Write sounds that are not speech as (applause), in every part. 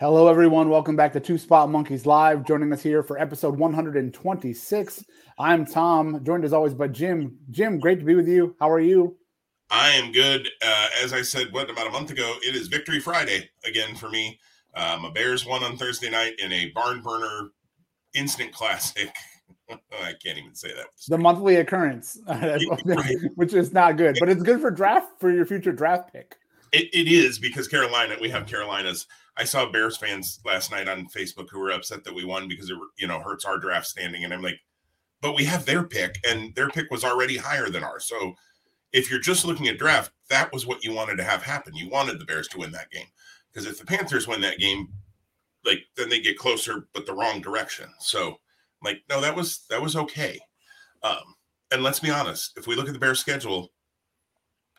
Hello, everyone. Welcome back to Two Spot Monkeys Live. Joining us here for episode 126. I'm Tom, joined as always by Jim. Jim, great to be with you. How are you? I am good. Uh, as I said, what about a month ago? It is Victory Friday again for me. Um, a Bears won on Thursday night in a barn burner instant classic. (laughs) I can't even say that. The monthly occurrence, (laughs) which is not good, but it's good for draft for your future draft pick. It, it is because Carolina, we have Carolina's I saw Bears fans last night on Facebook who were upset that we won because it you know hurts our draft standing, and I'm like, but we have their pick, and their pick was already higher than ours. So if you're just looking at draft, that was what you wanted to have happen. You wanted the Bears to win that game because if the Panthers win that game, like then they get closer, but the wrong direction. So like, no, that was that was okay. Um, and let's be honest, if we look at the Bears schedule,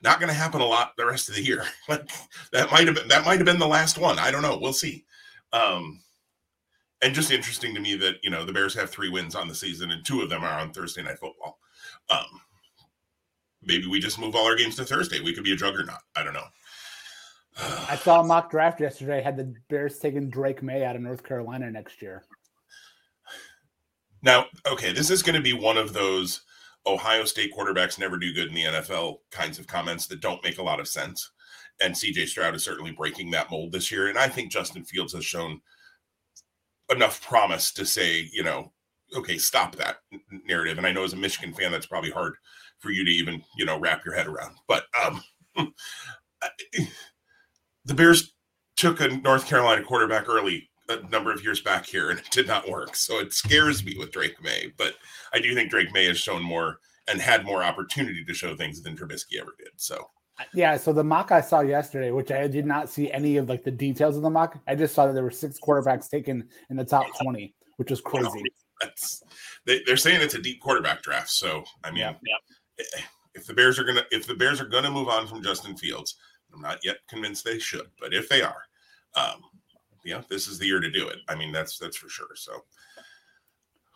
not going to happen a lot the rest of the year. (laughs) like that might have been that might have been the last one. I don't know. We'll see. Um, and just interesting to me that you know the Bears have three wins on the season, and two of them are on Thursday night football. Um, maybe we just move all our games to Thursday. We could be a juggernaut. I don't know. I saw a mock draft yesterday. Had the Bears taking Drake Maye out of North Carolina next year. Now, okay, this is going to be one of those Ohio State quarterbacks never do good in the NFL kinds of comments that don't make a lot of sense. And CJ Stroud is certainly breaking that mold this year. And I think Justin Fields has shown enough promise to say, you know, okay, stop that narrative. And I know as a Michigan fan, that's probably hard for you to even, you know, wrap your head around. But um, (laughs) the Bears took a North Carolina quarterback early a number of years back here and it did not work. So it scares me with Drake Maye, But I do think Drake Maye has shown more and had more opportunity to show things than Trubisky ever did. So yeah, so the mock I saw yesterday, which I did not see any of like the details of the mock, I just saw that there were six quarterbacks taken in the top twenty, which was crazy. Well, that's they, are saying it's a deep quarterback draft. So I mean, yeah, yeah. if the Bears are gonna if the Bears are gonna move on from Justin Fields, I'm not yet convinced they should, but if they are, um, yeah, this is the year to do it. I mean, that's that's for sure. So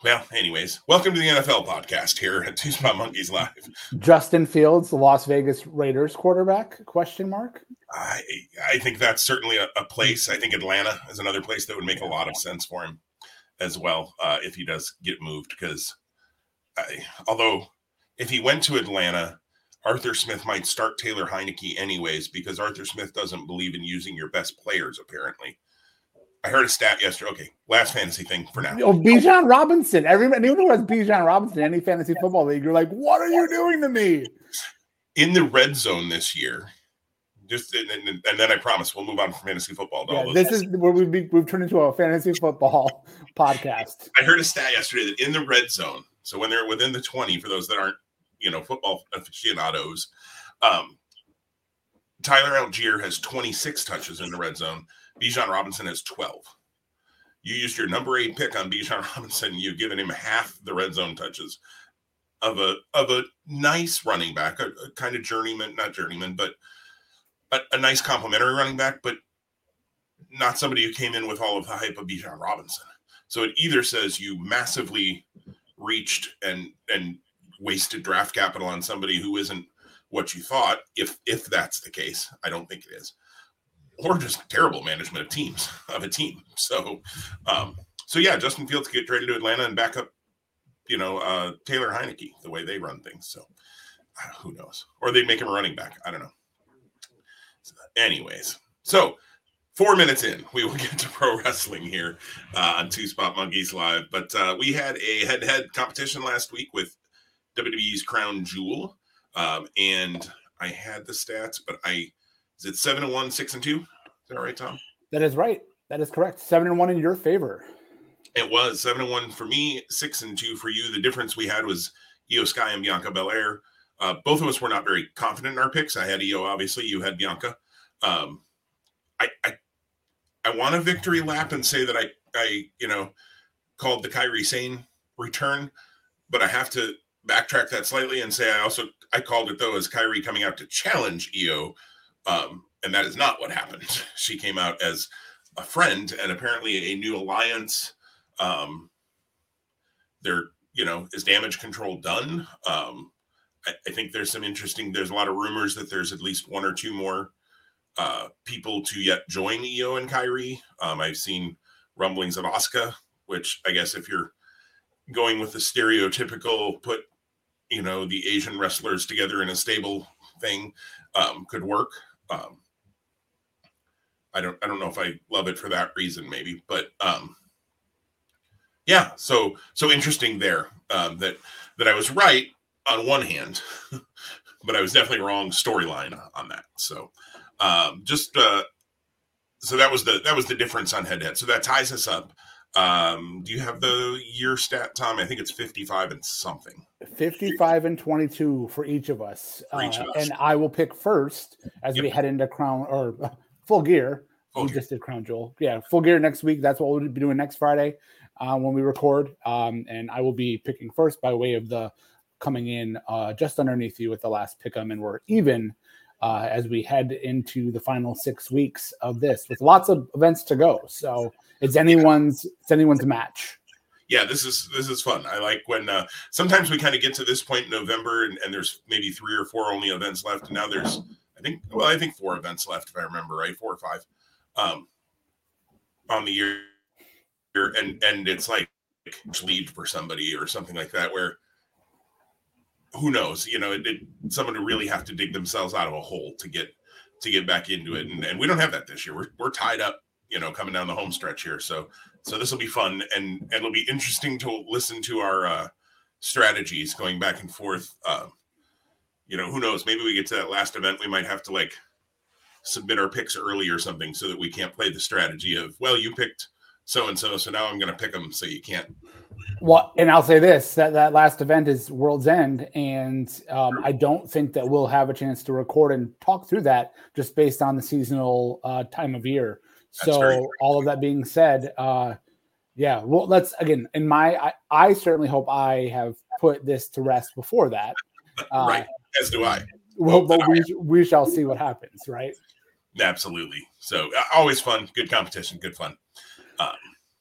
well, anyways, welcome to the NFL podcast here at Two Spot Monkeys Live. Justin Fields, the Las Vegas Raiders quarterback? Question mark. I I think that's certainly a, a, place. I think Atlanta is another place that would make a lot of sense for him as well uh, if he does get moved. Because although if he went to Atlanta, Arthur Smith might start Taylor Heinicke anyways because Arthur Smith doesn't believe in using your best players apparently. I heard a stat yesterday. Okay, last fantasy thing for now. Oh, Bijan Robinson. Everybody, anyone who has Bijan Robinson in any fantasy football league, you're like, what are you doing to me? In the red zone this year, just and, and then I promise we'll move on from fantasy football. Yeah, this is where we've, we've turned into a fantasy football (laughs) podcast. I heard a stat yesterday that in the red zone, so when they're within the 20, for those that aren't, you know, football aficionados, um, Tyler Allgeier has 26 touches in the red zone. Bijan Robinson has 12. You used your number eight pick on Bijan (laughs) Robinson. You've given him half the red zone touches of a of a nice running back, a, a kind of journeyman, not journeyman, but a, a, nice complimentary running back, but not somebody who came in with all of the hype of Bijan Robinson. So it either says you massively reached and and wasted draft capital on somebody who isn't what you thought, if if that's the case. I don't think it is or just terrible management of teams (laughs) of a team. So, um, so yeah, Justin Fields get traded to Atlanta and back up, you know, uh, Taylor Heinicke the way they run things. So, uh, who knows? Or they make him a running back. I don't know. So, anyways, so four minutes in, we will (laughs) get to pro wrestling here uh, on Two Spot Monkeys Live. But uh, we had a head-to-head competition last week with WWE's Crown Jewel, um, and I had the stats, but I is it seven and one, six and two? Is that right, Tom? That is right. That is correct. Seven and one in your favor. It was seven and one for me, six and two for you. The difference we had was Iyo Sky and Bianca Belair. Uh, both of us were not very confident in our picks. I had Iyo, obviously. You had Bianca. Um, I, I, I want a victory lap and say that I, I, you know, called the Kairi Sane return, but I have to backtrack that slightly and say I also I called it though as Kairi coming out to challenge Iyo um, and that is not what happened. (laughs) She came out as a friend and apparently a new alliance. Um, there, you know, is damage control done? Um, I, I, think there's some interesting, there's a lot of rumors that there's at least one or two more uh, people to yet join Iyo and Kairi. Um, I've seen rumblings of Asuka, which I guess if you're going with the stereotypical put, you know, the Asian wrestlers together in a stable thing, um, could work. Um, I don't I don't know if I love it for that reason, maybe, but um, yeah. So so interesting there um, that that I was right on one hand, (laughs) but I was definitely wrong storyline on that. So um, just uh, so that was the that was the difference on head to head. So that ties us up. Um, do you have the year stat, Tom? I think it's 55 and something. 55 and 22 for each of us. Each of Uh, us. and I will pick first as we head into Crown or uh, (laughs) Full Gear. Full we Gear. just did Crown Jewel. Yeah, Full Gear next week. That's what we'll be doing next Friday uh, when we record. Um, and I will be picking first by way of the coming in uh, just underneath you with the last pick 'em, and we're even uh, as we head into the final six weeks of this with lots of events to go. So it's anyone's it's anyone's match. yeah this is this is fun. I like when uh sometimes we kind of get to this point in november and, and there's maybe three or four only events left. And now there's i think well i think four events left if i remember right four or five um on the year. And and it's like lead for somebody or something like that where who knows you know it, it someone would really have to dig themselves out of a hole to get to get back into it. And, and we don't have that this year. We're, we're tied up you know coming down the home stretch here. So so this will be fun and and it'll be interesting to listen to our uh strategies going back and forth uh you know who knows? Maybe we get to that last event we might have to like submit our picks early or something so that we can't play the strategy of well you picked so and so so now i'm going to pick them so you can't. Well, and I'll say this: that that last event is World's End, and um, I don't think that we'll have a chance to record and talk through that just based on the seasonal uh, time of year. So, all of that being said, uh, yeah, well, let's again. In my, I, I certainly hope I have put this to rest before that. (laughs) Uh, right as do i Well, but we we shall see what happens, right? absolutely so uh, always fun good competition good fun um,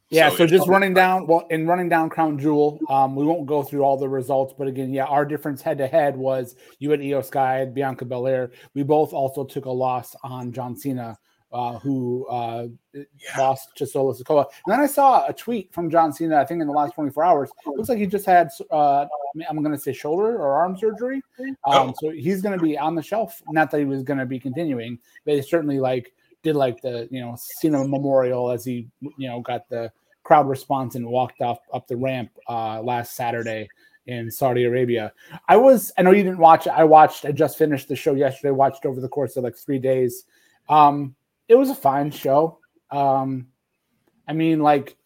Yeah, so, it's just running down well in running down Crown Jewel, um, we won't go through all the results, but again, yeah, our difference head to head was you had Iyo Sky, Bianca Belair. We both also took a loss on John Cena, uh, who uh, Yeah. lost to Solo Sikoa. And then I saw a tweet from John Cena, I think in the last 24 hours. looks like he just had uh, I'm gonna say shoulder or arm surgery. Um, Oh. so he's gonna be on the shelf. Not that he was gonna be continuing, but he certainly like did like the you know Cena memorial as he you know got the crowd response and walked off up the ramp uh, last Saturday in Saudi Arabia. I was I know you didn't watch it. I watched. I just finished the show yesterday. Watched over the course of like three days. Um, it was a fine show. Um, I mean, like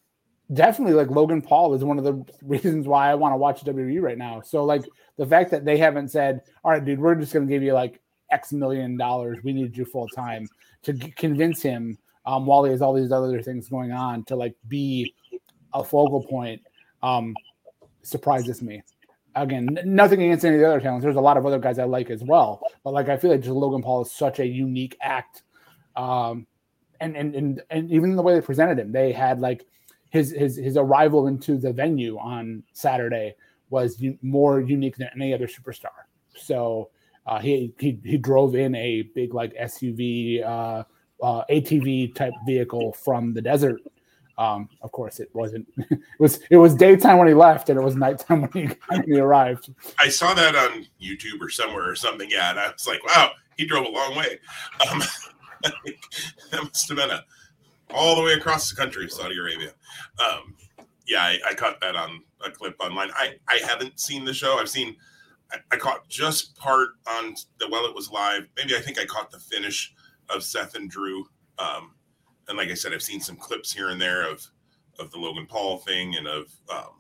definitely like Logan Paul is one of the (laughs) reasons why I want to watch WWE right now. So like the fact that they haven't said, "All right, dude, we're just going to give you like X million dollars. We need you full time," to g- convince him um, while he has all these other things going on to like be a focal point um, surprises me. Again, n- nothing against any of the other talents. There's a lot of other guys I like as well, but like I feel like just Logan Paul is such a unique act. Um, and, and and and even the way they presented him, they had like his his his arrival into the venue on Saturday was more unique than any other superstar. So uh, he he he drove in a big like SUV uh, uh, ATV type vehicle from the desert. Um, of course, it wasn't. (laughs) It was it was daytime when he left, and it was nighttime when he, when he arrived. I saw that on YouTube or somewhere or something. Yeah, and I was like, wow, he drove a long way. Um, (laughs) that must have been a all the way across the country, Saudi Arabia. Um, yeah, I, I caught that on a clip online. I, I haven't seen the show. I've seen, I, I caught just part on the while it was live. Maybe I think I caught the finish of Seth and Drew. Um, and like I said, I've seen some clips here and there of of the Logan Paul thing and of um,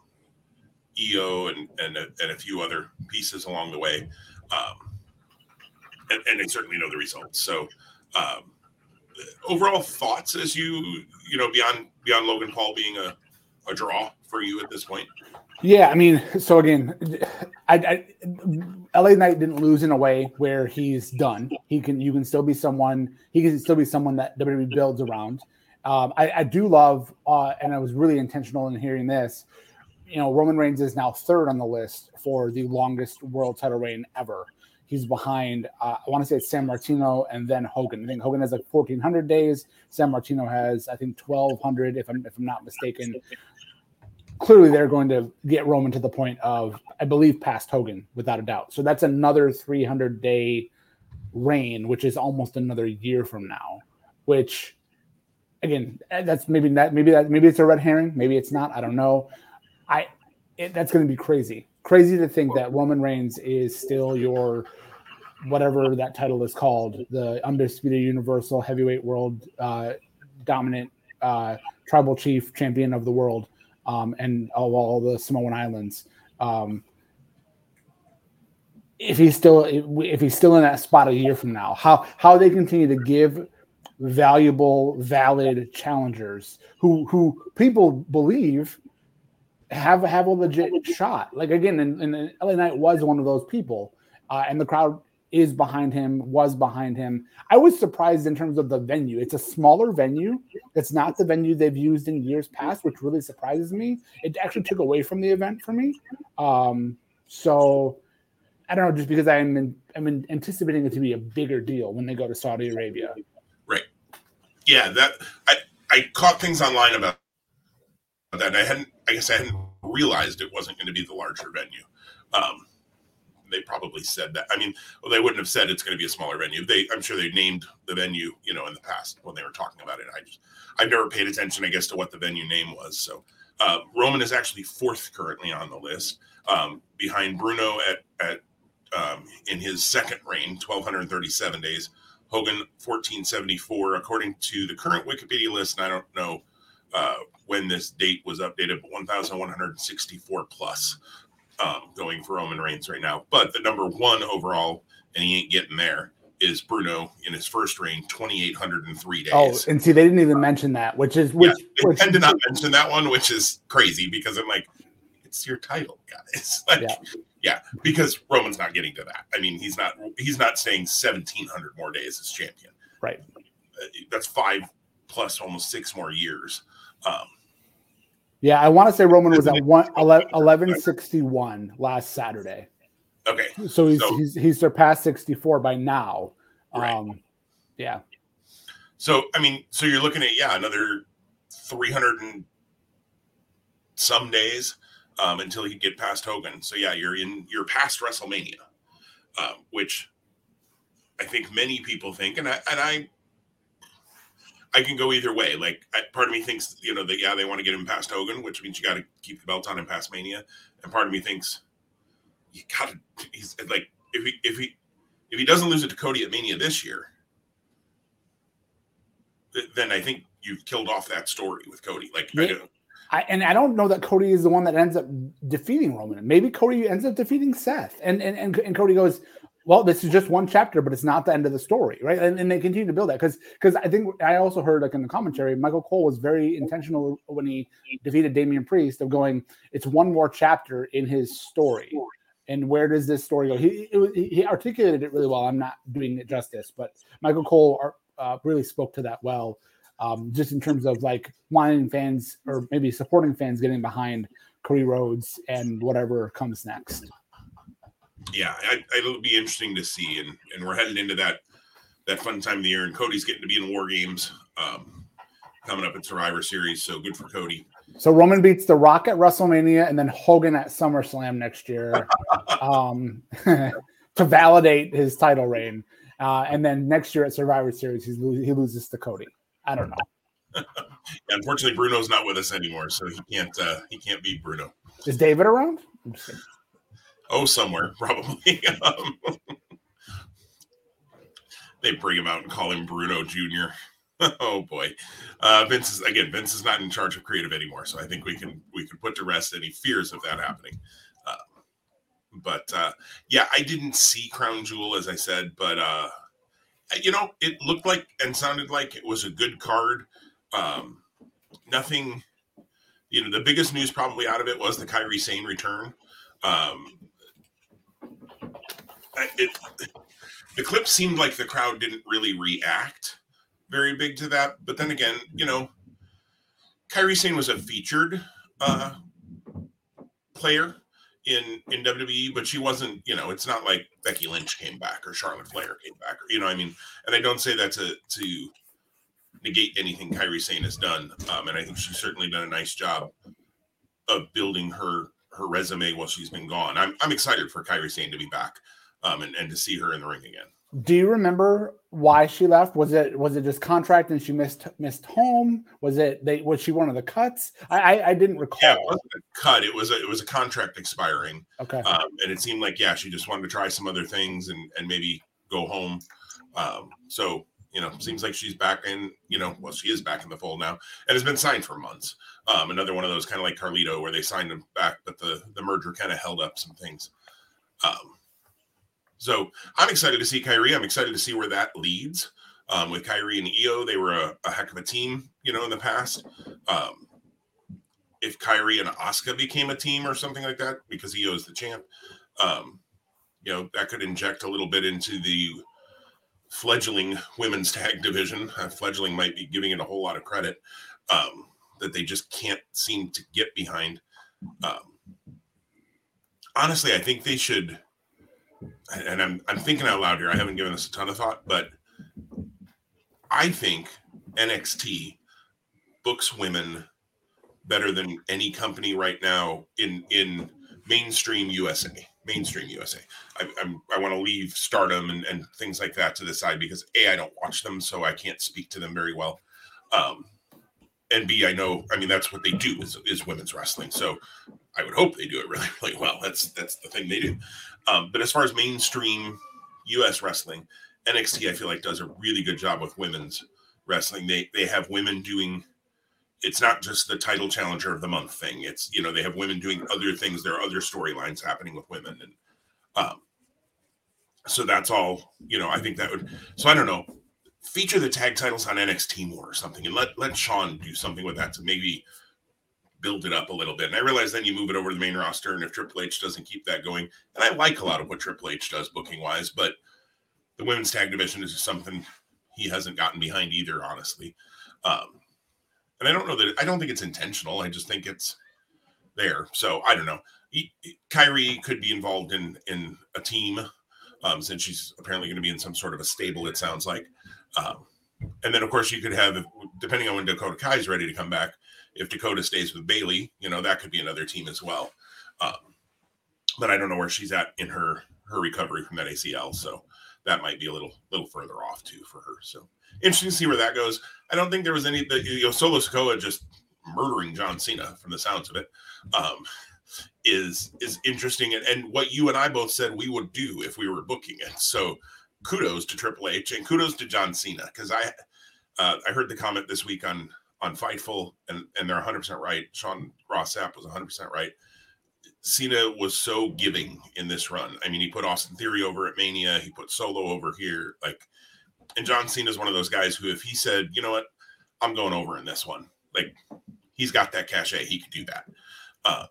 Iyo and and a, and a few other pieces along the way. Um, and, and I certainly know the results. So, um, overall thoughts as you you know beyond beyond Logan Paul being a, a draw for you at this point. Yeah, I mean, so again, I, I LA Knight didn't lose in a way where he's done. He can you can still be someone he can still be someone that WWE builds around. Um, I, I do love, uh, and I was really intentional in hearing this. You know, Roman Reigns is now third on the list for the longest world title reign ever. He's behind. Uh, I want to say it's Sammartino and then Hogan. I think Hogan has like 1,400 days. Sammartino has I think 1,200, if I'm if I'm not mistaken. Clearly, they're going to get Roman to the point of I believe past Hogan without a doubt. So that's another 300 day reign, which is almost another year from now. Which, again, that's maybe that maybe that maybe it's a red herring. Maybe it's not. I don't know. I it, that's going to be crazy crazy to think that Roman Reigns is still your whatever that title is called, the undisputed universal heavyweight world uh, dominant uh, tribal chief champion of the world um, and of all the Samoan islands. Um, if he's still if he's still in that spot a year from now, how how they continue to give valuable, valid challengers who who people believe have have a legit shot. Like again, and, and LA Knight was one of those people, uh, and the crowd is behind him, was behind him. I was surprised in terms of the venue. It's a smaller venue. It's not the venue they've used in years past, which really surprises me. It actually took away from the event for me. Um, so I don't know, just because I'm in, I'm in anticipating it to be a bigger deal when they go to Saudi Arabia. Right. Yeah, that I I caught things online about that. I hadn't, I guess, I hadn't realized it wasn't going to be the larger venue. Um, they probably said that. I mean, well, they wouldn't have said it's going to be a smaller venue. They, I'm sure they named the venue, you know, in the past when they were talking about it. I just, I've never paid attention, I guess, to what the venue name was. So uh, Roman is actually fourth currently on the list, um, behind Bruno at at um, in his second reign, 1,237 days. Hogan 1474, according to the current Wikipedia list. And I don't know uh, when this date was updated, but 1,164 plus um, going for Roman Reigns right now. But the number one overall, and he ain't getting there, is Bruno in his first reign, 2,803 days. Oh, and see, they didn't even mention that, which is which. Yeah, they which, tend to not mention that one, which is crazy because I'm like, it's your title, guys. (laughs) Like, yeah. yeah, because Roman's not getting to that. I mean, he's not he's not staying 1,700 more days as champion. Right. Uh, that's five plus almost six more years. Um, yeah, I want to say Roman was at one, 1161 last Saturday. Okay. So he's, so, he's, he's surpassed 64 by now. Right. Um, yeah. So, I mean, so you're looking at, yeah, another 300 and some days um, until you get past Hogan. So, yeah, you're in, you're past WrestleMania, uh, which I think many people think, and I, and I I can go either way. Like, I, part of me thinks, you know, that yeah, they want to get him past Hogan, which means you got to keep the belt on him past Mania, and part of me thinks you got to. He's like, if he if he if he doesn't lose it to Cody at Mania this year, then I think you've killed off that story with Cody. Like, yeah. I, and I don't know that Cody is the one that ends up defeating Roman. Maybe Cody ends up defeating Seth, and and and, and Cody goes, well, this is just one chapter, but it's not the end of the story, right? And, and they continue to build that because because I think I also heard like in the commentary, Michael Cole was very intentional when he defeated Damian Priest of going, it's one more chapter in his story. And where does this story go? He he articulated it really well. I'm not doing it justice, but Michael Cole uh, really spoke to that well, um, just in terms of like wanting fans or maybe supporting fans getting behind Cody Rhodes and whatever comes next yeah, I, it'll be interesting to see, and and we're heading into that that fun time of the year, and Cody's getting to be in War Games um, coming up in Survivor Series, so good for Cody. So Roman beats The Rock at WrestleMania, and then Hogan at SummerSlam next year (laughs) um, (laughs) to validate his title reign, uh, and then next year at Survivor Series, he's, he loses to Cody. I don't know. yeah, (laughs) unfortunately, Bruno's not with us anymore, so he can't uh, he can't beat Bruno. Is David around? Oh, somewhere (laughs) probably. um, they bring him out and call him Bruno Jr. (laughs) oh boy, uh, Vince is again. Vince is not in charge of creative anymore, so I think we can we can put to rest any fears of that happening. Uh, but uh, yeah, I didn't see Crown Jewel as I said, but uh, you know, it looked like and sounded like it was a good card. Um, nothing, you know, the biggest news probably out of it was the Kairi Sane return. Um, it, the clip seemed like the crowd didn't really react very big to that. But then again, you know, Kairi Sane was a featured uh, player in in WWE, but she wasn't. You know, it's not like Becky Lynch came back or Charlotte Flair came back. Or, you know, I mean, and I don't say that to to negate anything Kairi Sane has done. Um, and I think she's certainly done a nice job of building her her resume while she's been gone. I'm I'm excited for Kairi Sane to be back um, and and to see her in the ring again. Do you remember why she left? Was it was it just contract and she missed missed home? Was it they was she one of the cuts? I I, I didn't recall. Yeah, it wasn't a cut. It was a, it was a contract expiring. Okay. Um, and it seemed like yeah, she just wanted to try some other things and and maybe go home. Um, so you know, seems like she's back in, you know, well, she is back in the fold now and has been signed for months. Um, another one of those kind of like Carlito where they signed him back, but the the merger kind of held up some things. Um, so I'm excited to see Kairi. I'm excited to see where that leads. Um, with Kairi and Iyo, they were a, a, heck of a team, you know, in the past. Um, if Kairi and Asuka became a team or something like that, because Iyo is the champ, um, you know, that could inject a little bit into the fledgling women's (laughs) tag division. Uh, fledgling might be giving it a whole lot of credit um, that they just can't seem to get behind. Um, honestly, I think they should and I'm I'm thinking out loud here. I haven't given this a ton of thought, but I think NXT books women better than any company right now in in mainstream USA. Mainstream USA. I, I'm, I want to leave Stardom and, and things like that to the side because a I don't watch them, so I can't speak to them very well. Um, and B, I know, I mean, that's what they do is, is women's wrestling. So I would hope they do it really, (laughs) really well. That's that's the thing they do. Um, but as far as mainstream U.S. wrestling, NXT I feel like does a really good job with women's wrestling. They they have women doing. It's not just the title challenger of the month thing. It's you know they have women doing other things. There are other storylines happening with women, and um, so that's all. You know, I think that would. So I don't know. Feature the tag titles on NXT more or something, and let let Shawn do something with that to maybe build it up a little bit. And I realize then you move it over to the main roster, and if Triple H doesn't keep that going, and I like a lot of what Triple H does booking wise, but the women's tag division is just something he hasn't gotten behind either, honestly. Um, and I don't know that I don't think it's intentional. I just think it's there. So I don't know. He, Kairi could be involved in in a team um, since she's apparently going to be in some sort of a stable. It sounds like. Um, and then of course you could have, depending on when Dakota Kai is ready to come back, if Dakota stays with Bayley, you know, that could be another team as well. Um, but I don't know where she's at in her her recovery from that ACL, so that might be a little little further off too for her. So interesting to see where that goes. I don't think there was any the you know Solo Sikoa just murdering John Cena from the sounds of it um, is is interesting and, and what you and I both said we would do if we were booking it. So kudos to Triple H and kudos to John Cena because I uh, I heard the comment this week on on Fightful, and and they're 100 percent right. Sean Ross Sapp was 100 percent right. Cena was so giving in this run. I mean, he put Austin Theory over at Mania. He put Solo over here. Like, and John Cena is one of those guys who, if he said, you know what, I'm going over in this one, like, he's got that cachet. He could do that. Uh,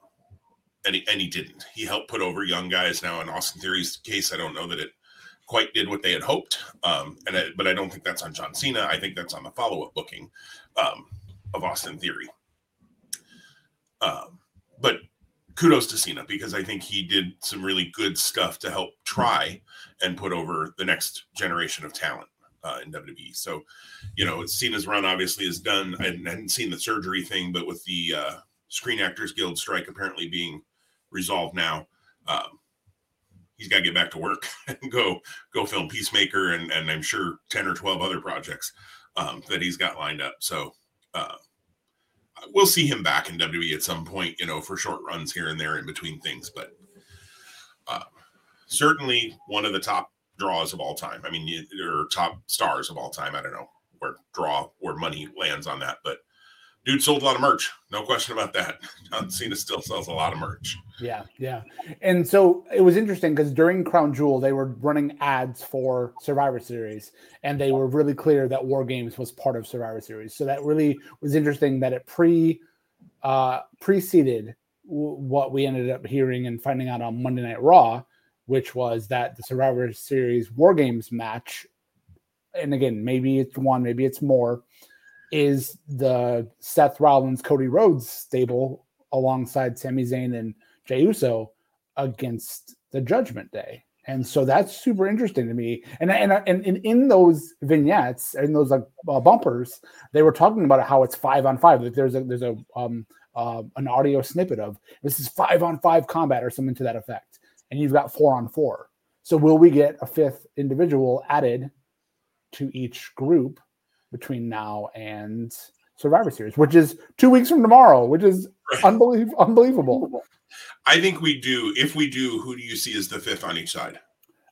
and he, and he didn't. He helped put over young guys. Now, in Austin Theory's case, I don't know that it quite did what they had hoped. Um, and I, but I don't think that's on John Cena. I think that's on the follow up booking. Um, of Austin Theory. Um, but kudos to Cena because I think he did some really good stuff to help try and put over the next generation of talent uh, in WWE. So, you know, Cena's run obviously is done. I hadn't seen the surgery thing, but with the uh, Screen Actors Guild strike apparently being resolved now, um, he's got to get back to work (laughs) and go go film Peacemaker and and I'm sure ten or twelve other projects um, that he's got lined up. So uh, we'll see him back in WWE at some point, you know, for short runs here and there in between things. But uh, certainly one of the top draws of all time. I mean, or top stars of all time. I don't know where draw or money lands on that, but dude sold a lot of merch. No question about that. (laughs) John Cena still sells a lot of merch. Yeah, yeah. And so it was interesting because during Crown Jewel, they were running ads for Survivor Series, and they were really clear that War Games was part of Survivor Series. So that really was interesting that it pre uh, preceded what we ended up hearing and finding out on Monday Night Raw, which was that the Survivor Series War Games match, and again, maybe it's one, maybe it's more is the Seth Rollins Cody Rhodes stable alongside Sami Zayn and Jey Uso against the Judgment Day. And so that's super interesting to me. And and and, and in those vignettes and those like uh, bumpers, they were talking about how it's five on five. Like there's a there's a um uh, an audio snippet of this is five on five combat or something to that effect, and you've got four on four. So will we get a fifth individual added to each group between now and Survivor Series, which is two weeks from tomorrow, which is unbelievable. Unbelievable. I think we do. If we do, who do you see as the fifth on each side?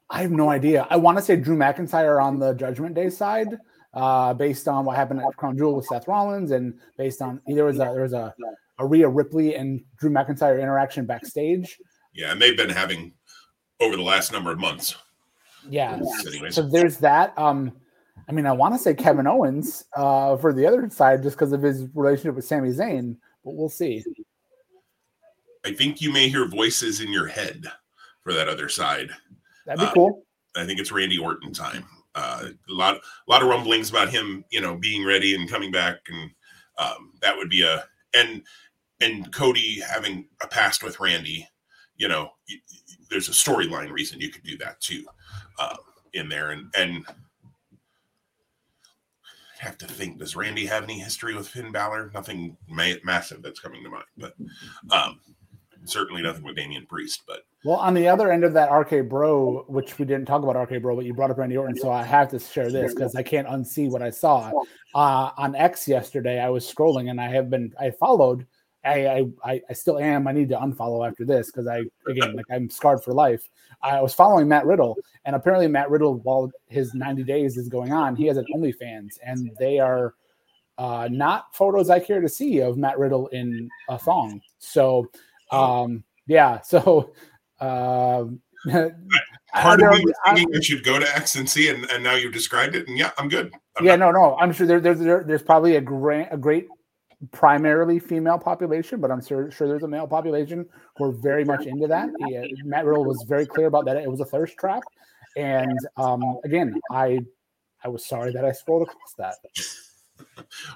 I have no idea. I want to say Drew McIntyre on the Judgment Day side, uh, based on what happened at Crown Jewel with Seth Rollins, and based on there was a there was a, a Rhea Ripley and Drew McIntyre interaction backstage. Yeah, and they've been having over the last number of months. Yeah. So there's that. Um, I mean, I want to say Kevin Owens uh, for the other side just because of his relationship with Sami Zayn, but we'll see. I think you may hear voices in your head for that other side. That'd be uh, cool. I think it's Randy Orton time. Uh, a lot, a lot of rumblings about him, you know, being ready and coming back, and um, that would be a and and Cody having a past with Randy. You know, there's a storyline reason you could do that too um, in there, and and have to think does randy have any history with finn Balor? nothing ma- massive that's coming to mind but um, certainly nothing with Damian Priest. But well, on the other end of that RK Bro, which we didn't talk about RK Bro, but you brought up Randy Orton, so I have to share this because I can't unsee what I saw uh, on X yesterday. I was scrolling and I have been I followed. I I, I still am. I need to unfollow after this because I again like I'm scarred for life. I was following Matt Riddle, and apparently Matt Riddle, while his 90 days is going on, he has an OnlyFans, and they are uh, not photos I care to see of Matt Riddle in a thong. So um, yeah, (laughs) so uh, (laughs) part of me was thinking that you'd go to X and see, and, and now you've described it, and yeah, I'm good. I'm yeah, not- no, no, I'm sure there, there's there, there's probably a great a great primarily female population, but I'm sure sure there's a male population who are very much into that. Yeah, Matt Riddle was very clear about that. It was a thirst trap, and um, again, I I was sorry that I scrolled across that.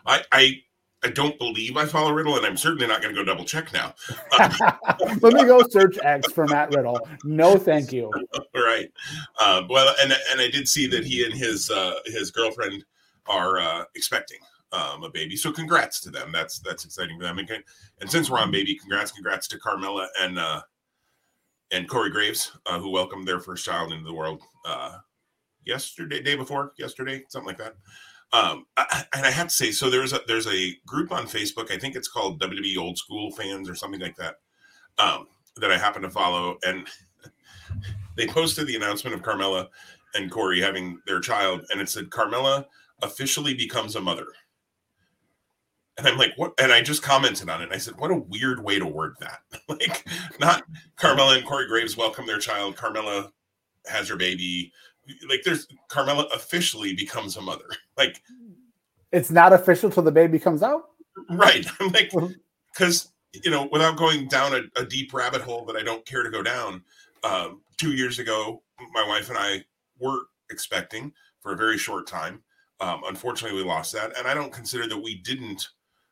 I I I don't believe I follow Riddle, and I'm certainly not going to go double check now. (laughs) Let me go search X for Matt Riddle. No, thank you. (laughs) right. Uh, well, and and I did see that he and his uh, his girlfriend are uh, expecting um, a baby. So congrats to them. That's that's exciting for them. And, and since we're on baby, congrats, congrats to Carmella and uh, and Corey Graves, uh, who welcomed their first child into the world uh, yesterday, day before yesterday, something like that. Um, I, and I have to say, so there's a there's a group on Facebook. I think it's called WWE Old School Fans or something like that. Um, that I happen to follow, and (laughs) they posted the announcement of Carmella and Corey having their child, and it said Carmella officially becomes a mother. And I'm like, what? And I just commented on it. And I said, what a weird way to word that. (laughs) like, not Carmella and Corey Graves welcome their child. Carmella has her baby like there's Carmella officially becomes a mother. (laughs) Like it's not official till the baby comes out. Right. (laughs) I'm like because you know, without going down a, a, deep rabbit hole that I don't care to go down, um, two years ago, my wife and I were expecting for a very short time. Um, unfortunately, we lost that, and I don't consider that we didn't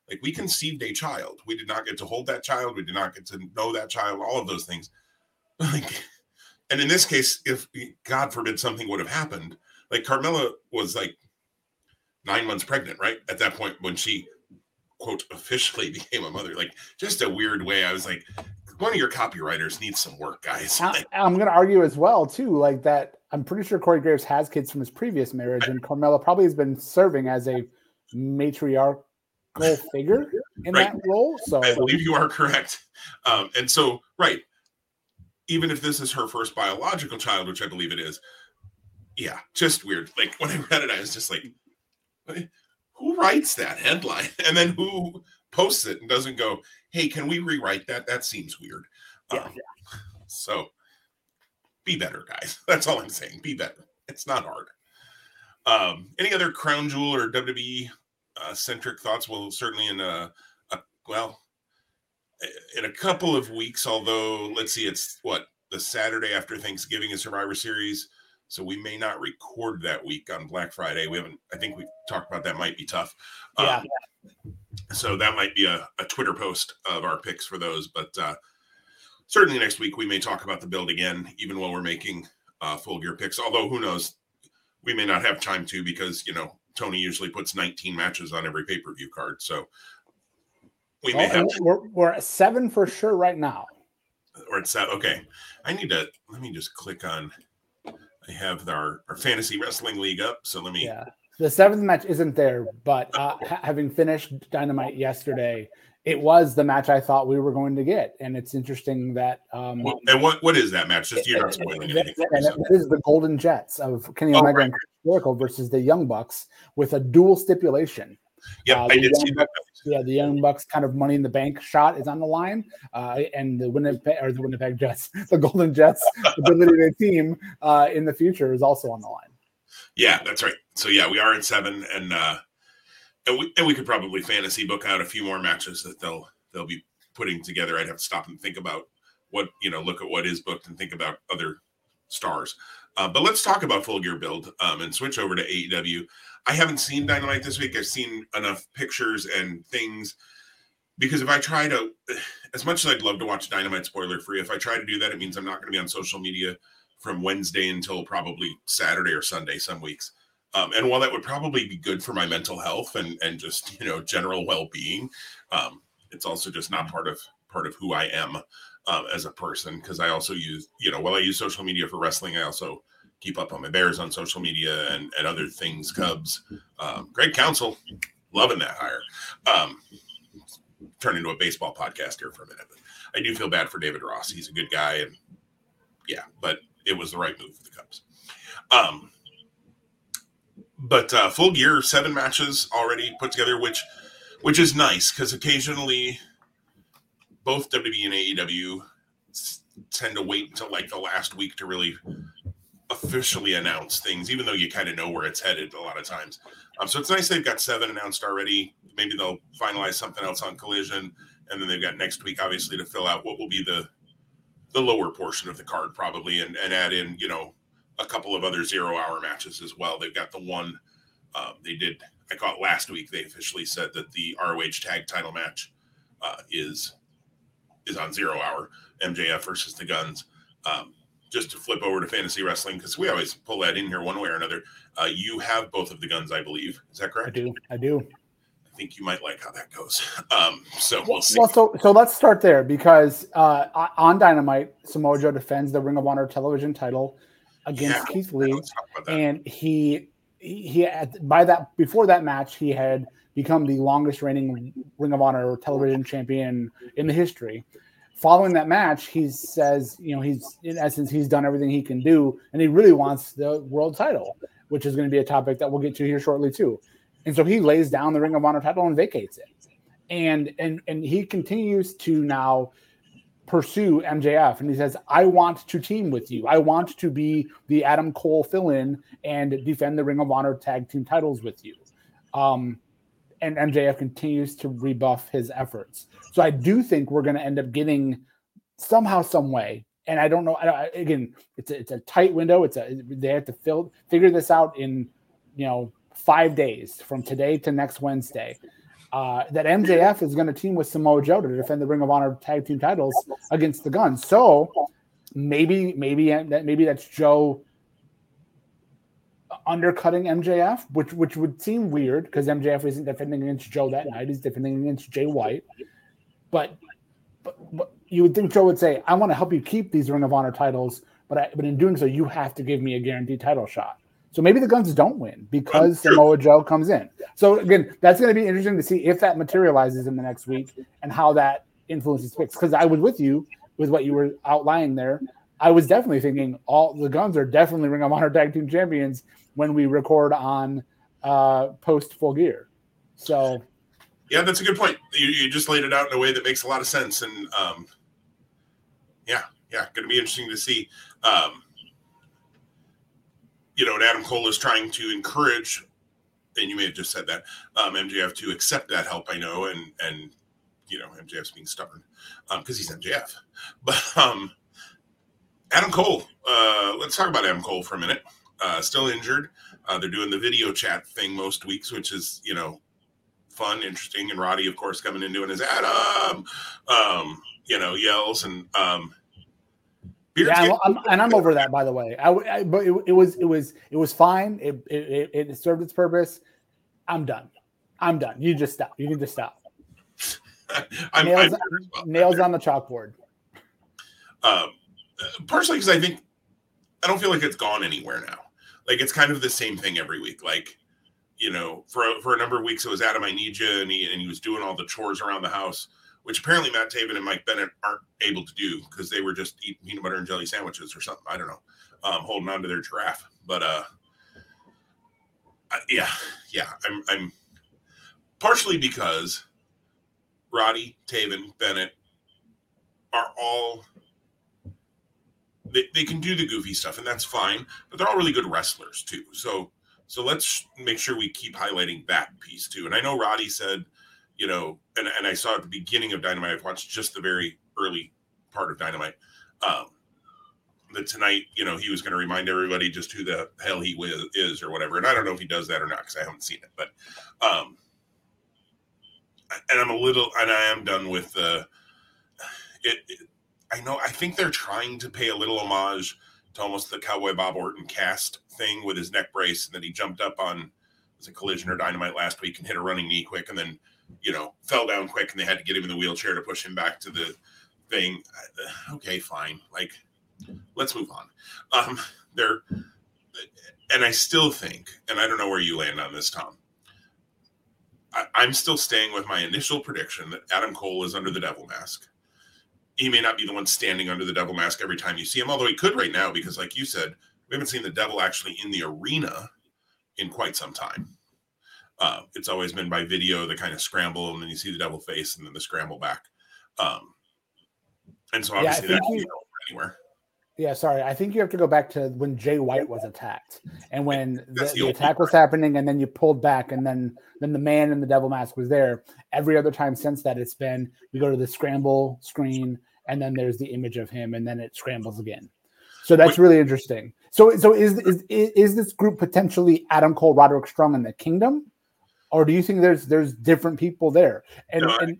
like we conceived a child. We did not get to hold that child. We did not get to know that child. All of those things. (laughs) Like and in this case, if God forbid something would have happened, like Carmella was like nine months pregnant, right? At that point when she quote officially (laughs) became a mother, like just a weird way. I was like, one of your copywriters needs some work, guys. I, am going to argue as well too, like that. I'm pretty sure Corey Graves has kids from his previous marriage, and Carmella probably has been serving as a matriarchal figure in right. that role. So I believe you are correct. Um, and so, right, even if this is her first biological child, which I believe it is, yeah, just weird. Like when I read it, I was just like, who writes that headline? (laughs) And then who posts it and doesn't go, hey, can we rewrite that? That seems weird. Yeah. Um, so be better, guys. (laughs) That's all I'm saying. Be better. It's not hard. Um, any other crown jewel or WWE uh, centric thoughts? Well, certainly in a, a well, in a couple of weeks, although let's see, it's what the Saturday after Thanksgiving is Survivor Series. So we may not record that week on Black Friday. We haven't, I think we talked about that might be tough. Yeah. Um, so that might be a, a, Twitter post of our picks for those. But uh, certainly next week we may talk about the build again, even while we're making uh, full gear picks. Although who knows, we may not have time to because you know Tony usually puts 19 matches on every pay per view card. So we may have. We're, we're at seven for sure right now. Or it's seven. Okay, I need to let me just click on. I have our our fantasy wrestling league up, so let me. Yeah, the seventh match isn't there, but uh, having finished Dynamite yesterday, it was the match I thought we were going to get, and it's interesting that. Um, well, and what what is that match? Just you're not spoiling anything. And it is the Golden Jets of Kenny oh, Omega right. and Jericho versus the Young Bucks with a dual stipulation. Yeah, uh, I did see Bucks, that. Yeah, the Young Bucks kind of Money in the Bank shot is on the line, uh, and the Winnipeg or the Winnipeg Jets, (laughs) the Golden Jets (laughs) ability the team uh, in the future is also on the line. Yeah, that's right. So yeah, we are at seven, and uh, and we and we could probably fantasy book out a few more matches that they'll they'll be putting together. I'd have to stop and think about what you know, look at what is booked and think about other stars. Uh, but let's talk about Full Gear Build um, and switch over to AEW. I haven't seen Dynamite this week. I've seen enough pictures and things because if I try to, (sighs) as much as I'd love to watch Dynamite spoiler free, if I try to do that, it means I'm not going to be on social media from Wednesday until probably Saturday or Sunday some weeks. Um, and while that would probably be good for my mental health and and just you know general well being, um, it's also just not part of part of who I am um, as a person because I also use you know while I use social media for wrestling, I also keep up on my Bears on social media and and other things. Cubs, um, Craig Counsell, loving that hire. Um, turn into a baseball podcast here for a minute, but I do feel bad for David Ross. He's a good guy, and yeah, but it was the right move for the Cubs. Um, but uh, full gear, seven matches already put together, which which is nice because occasionally both WWE and AEW tend to wait until like the last week to really officially announce things, even though you kind of know where it's headed a lot of times. Um, so it's nice they've got seven announced already. Maybe they'll finalize something else on Collision, and then they've got next week, obviously, to fill out what will be the the lower portion of the card, probably, and, and add in you know a couple of other zero hour matches as well. They've got the one um, they did. I caught last week. They officially said that the ROH tag title match uh, is is on zero hour MJF versus the Guns. Um, just to flip over to fantasy wrestling because we always pull that in here one way or another. Uh, you have both of the guns, I believe. Is that correct? I do. I do. I think you might like how that goes. (laughs) Um, so we'll see. Well, so so let's start there because uh, on Dynamite, Samoa Joe defends the Ring of Honor television title against yeah, Keith Lee, and he he had by that before that match he had become the longest reigning Ring of Honor television champion in the history. Following that match, he says, you know, he's in essence he's done everything he can do, and he really wants the world title, which is going to be a topic that we'll get to here shortly too. And so he lays down the Ring of Honor title and vacates it, and and and he continues to now pursue MJF and he says, I want to team with you. I want to be the Adam Cole fill in and defend the Ring of Honor tag team titles with you. Um, and MJF continues to rebuff his efforts. So I do think we're going to end up getting somehow, some way. And I don't know. I, again, it's a, it's a tight window. It's a they have to fill figure this out in you know five days from today to next Wednesday uh, that MJF is going to team with Samoa Joe to defend the Ring of Honor tag team titles against the Guns. So maybe, maybe that maybe that's Joe undercutting MJF, which which would seem weird because MJF isn't defending against Joe that night; he's defending against Jay White. But, but, but you would think Joe would say, "I want to help you keep these Ring of Honor titles, but I, but in doing so, you have to give me a guaranteed title shot." So maybe the Guns don't win because Samoa Joe comes in. So again, that's going to be interesting to see if that materializes in the next week and how that influences picks. Because I was with you with what you were outlining there. I was definitely thinking all the Guns are definitely Ring of Honor Tag Team Champions when we record on uh, post Full Gear. So, yeah, that's a good point. You, you just laid it out in a way that makes a lot of sense, and um, yeah, yeah, going to be interesting to see. Um, you know, and Adam Cole is trying to encourage, and you may have just said that, um, MJF to accept that help. I know, and and you know, MJF's being stubborn because um, he's MJF. (laughs) But um, Adam Cole, uh, let's talk about Adam Cole for a minute. Uh, still injured. Uh, they're doing the video chat thing most weeks, which is you know fun, interesting. And Roddy, of course, coming in doing his Adam, um, you know, yells and um, yeah, I'm, I'm, and I'm over that. By the way, I, I but it, it, was it was it was fine. It, it it served its purpose. I'm done. I'm done. You just stop. You can just stop. (laughs) I'm, nails, I'm nails on the chalkboard. Um, partially because I think I don't feel like it's gone anywhere now. Like it's kind of the same thing every week. Like you know, for for a number of weeks it was Adam, I need you, and he and he was doing all the chores around the house, which apparently Matt Taven and Mike Bennett aren't able to do because they were just eating peanut butter and jelly sandwiches or something. I don't know, um, holding on to their giraffe. But uh, yeah, yeah, I'm I'm partially because Roddy, Taven, Bennett are all they, they can do the goofy stuff and that's fine, but they're all really good wrestlers too. So so let's make sure we keep highlighting that piece too. And I know Roddy said, you know, and, and I saw at the beginning of Dynamite, I've watched just the very early part of Dynamite. Um, that tonight, you know, he was going to remind everybody just who the hell he is or whatever. And I don't know if he does that or not because I haven't seen it. But, um, and I'm a little, and I am done with the. It, it, I know. I think they're trying to pay a little homage to almost the Cowboy Bob Orton cast thing with his neck brace, and then he jumped up on was a collision or dynamite last week and hit a running knee quick, and then you know fell down quick, and they had to get him in the wheelchair to push him back to the thing. Uh, okay, fine. Like, let's move on. Um, they're, and I still think, and I don't know where you land on this, Tom. I, am still staying with my initial prediction that Adam Cole is under the devil mask. He may not be the one standing under the devil mask every time you see him, although he could right now, because like you said, we haven't seen the devil actually in the arena in quite some time. Uh, it's always been by video, the kind of scramble, and then you see the devil face, and then the scramble back. Um, and so obviously yeah, that's anywhere. Yeah, sorry. I think you have to go back to when Jay White was attacked, and when the, the, the attack was happening, and then you pulled back, and then then the man in the devil mask was there. Every other time since that, it's been we go to the scramble screen, and then there's the image of him, and then it scrambles again. So that's Wait. really interesting. So so is, is is this group potentially Adam Cole, Roderick Strong, and the Kingdom, or do you think there's there's different people there? And, no, and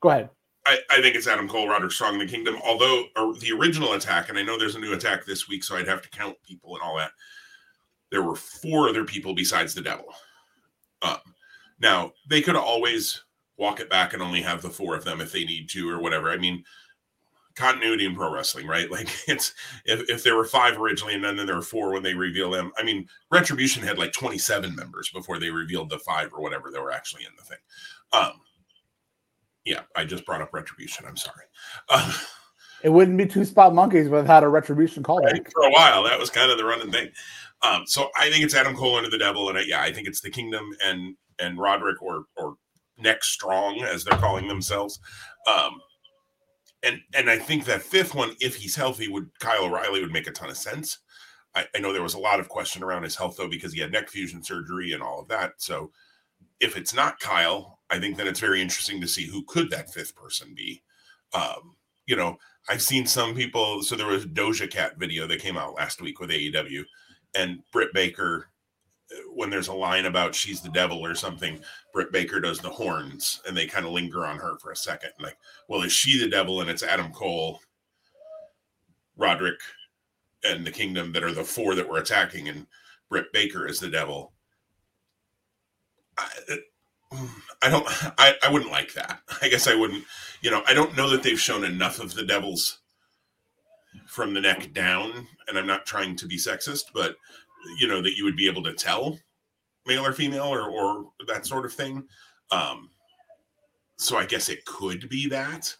go ahead. I, I, think it's Adam Cole, Roderick Strong, the Kingdom. Although the original attack, and I know there's a new attack this week, so I'd have to count people and all that. There were four other people besides the Devil. Um, now they could always walk it back and only have the four of them if they need to or whatever. I mean, continuity in pro wrestling, right? (laughs) Like it's if, if there were five originally and then, then there were four when they reveal them. I mean, Retribution had like 27 members before they revealed the five or whatever that were actually in the thing. Um, yeah, I just brought up retribution. I'm sorry. Uh, (laughs) it wouldn't be two spot monkeys without a retribution callback right, for a while. That was kind of the running thing. Um, so I think it's Adam Cole under the devil, and I, yeah, I think it's the Kingdom and and Roderick or or Neck Strong as they're calling themselves. Um, and and I think that fifth one, if he's healthy, would Kyle O'Reilly would make a ton of sense. I, I know there was a lot of question around his health though because he had neck fusion surgery and all of that. So if it's not Kyle, I think that it's very interesting to see who could that fifth person be. Um, you know, I've seen some people. So there was a Doja Cat video that came out last week with AEW, and Britt Baker. Uh, when there's a line about she's the devil or something, Britt Baker does the horns, and they kind of linger on her for a second. Like, well, is she the devil? And it's Adam Cole, Roderick, and the Kingdom that are the four that were attacking, and Britt Baker is the devil. I, I don't I, I wouldn't like that. I guess I wouldn't, you know, I don't know that they've shown enough of the devils from the neck down, and I'm not trying to be sexist, but you know, that you would be able to tell male or female or or that sort of thing. Um so I guess it could be that.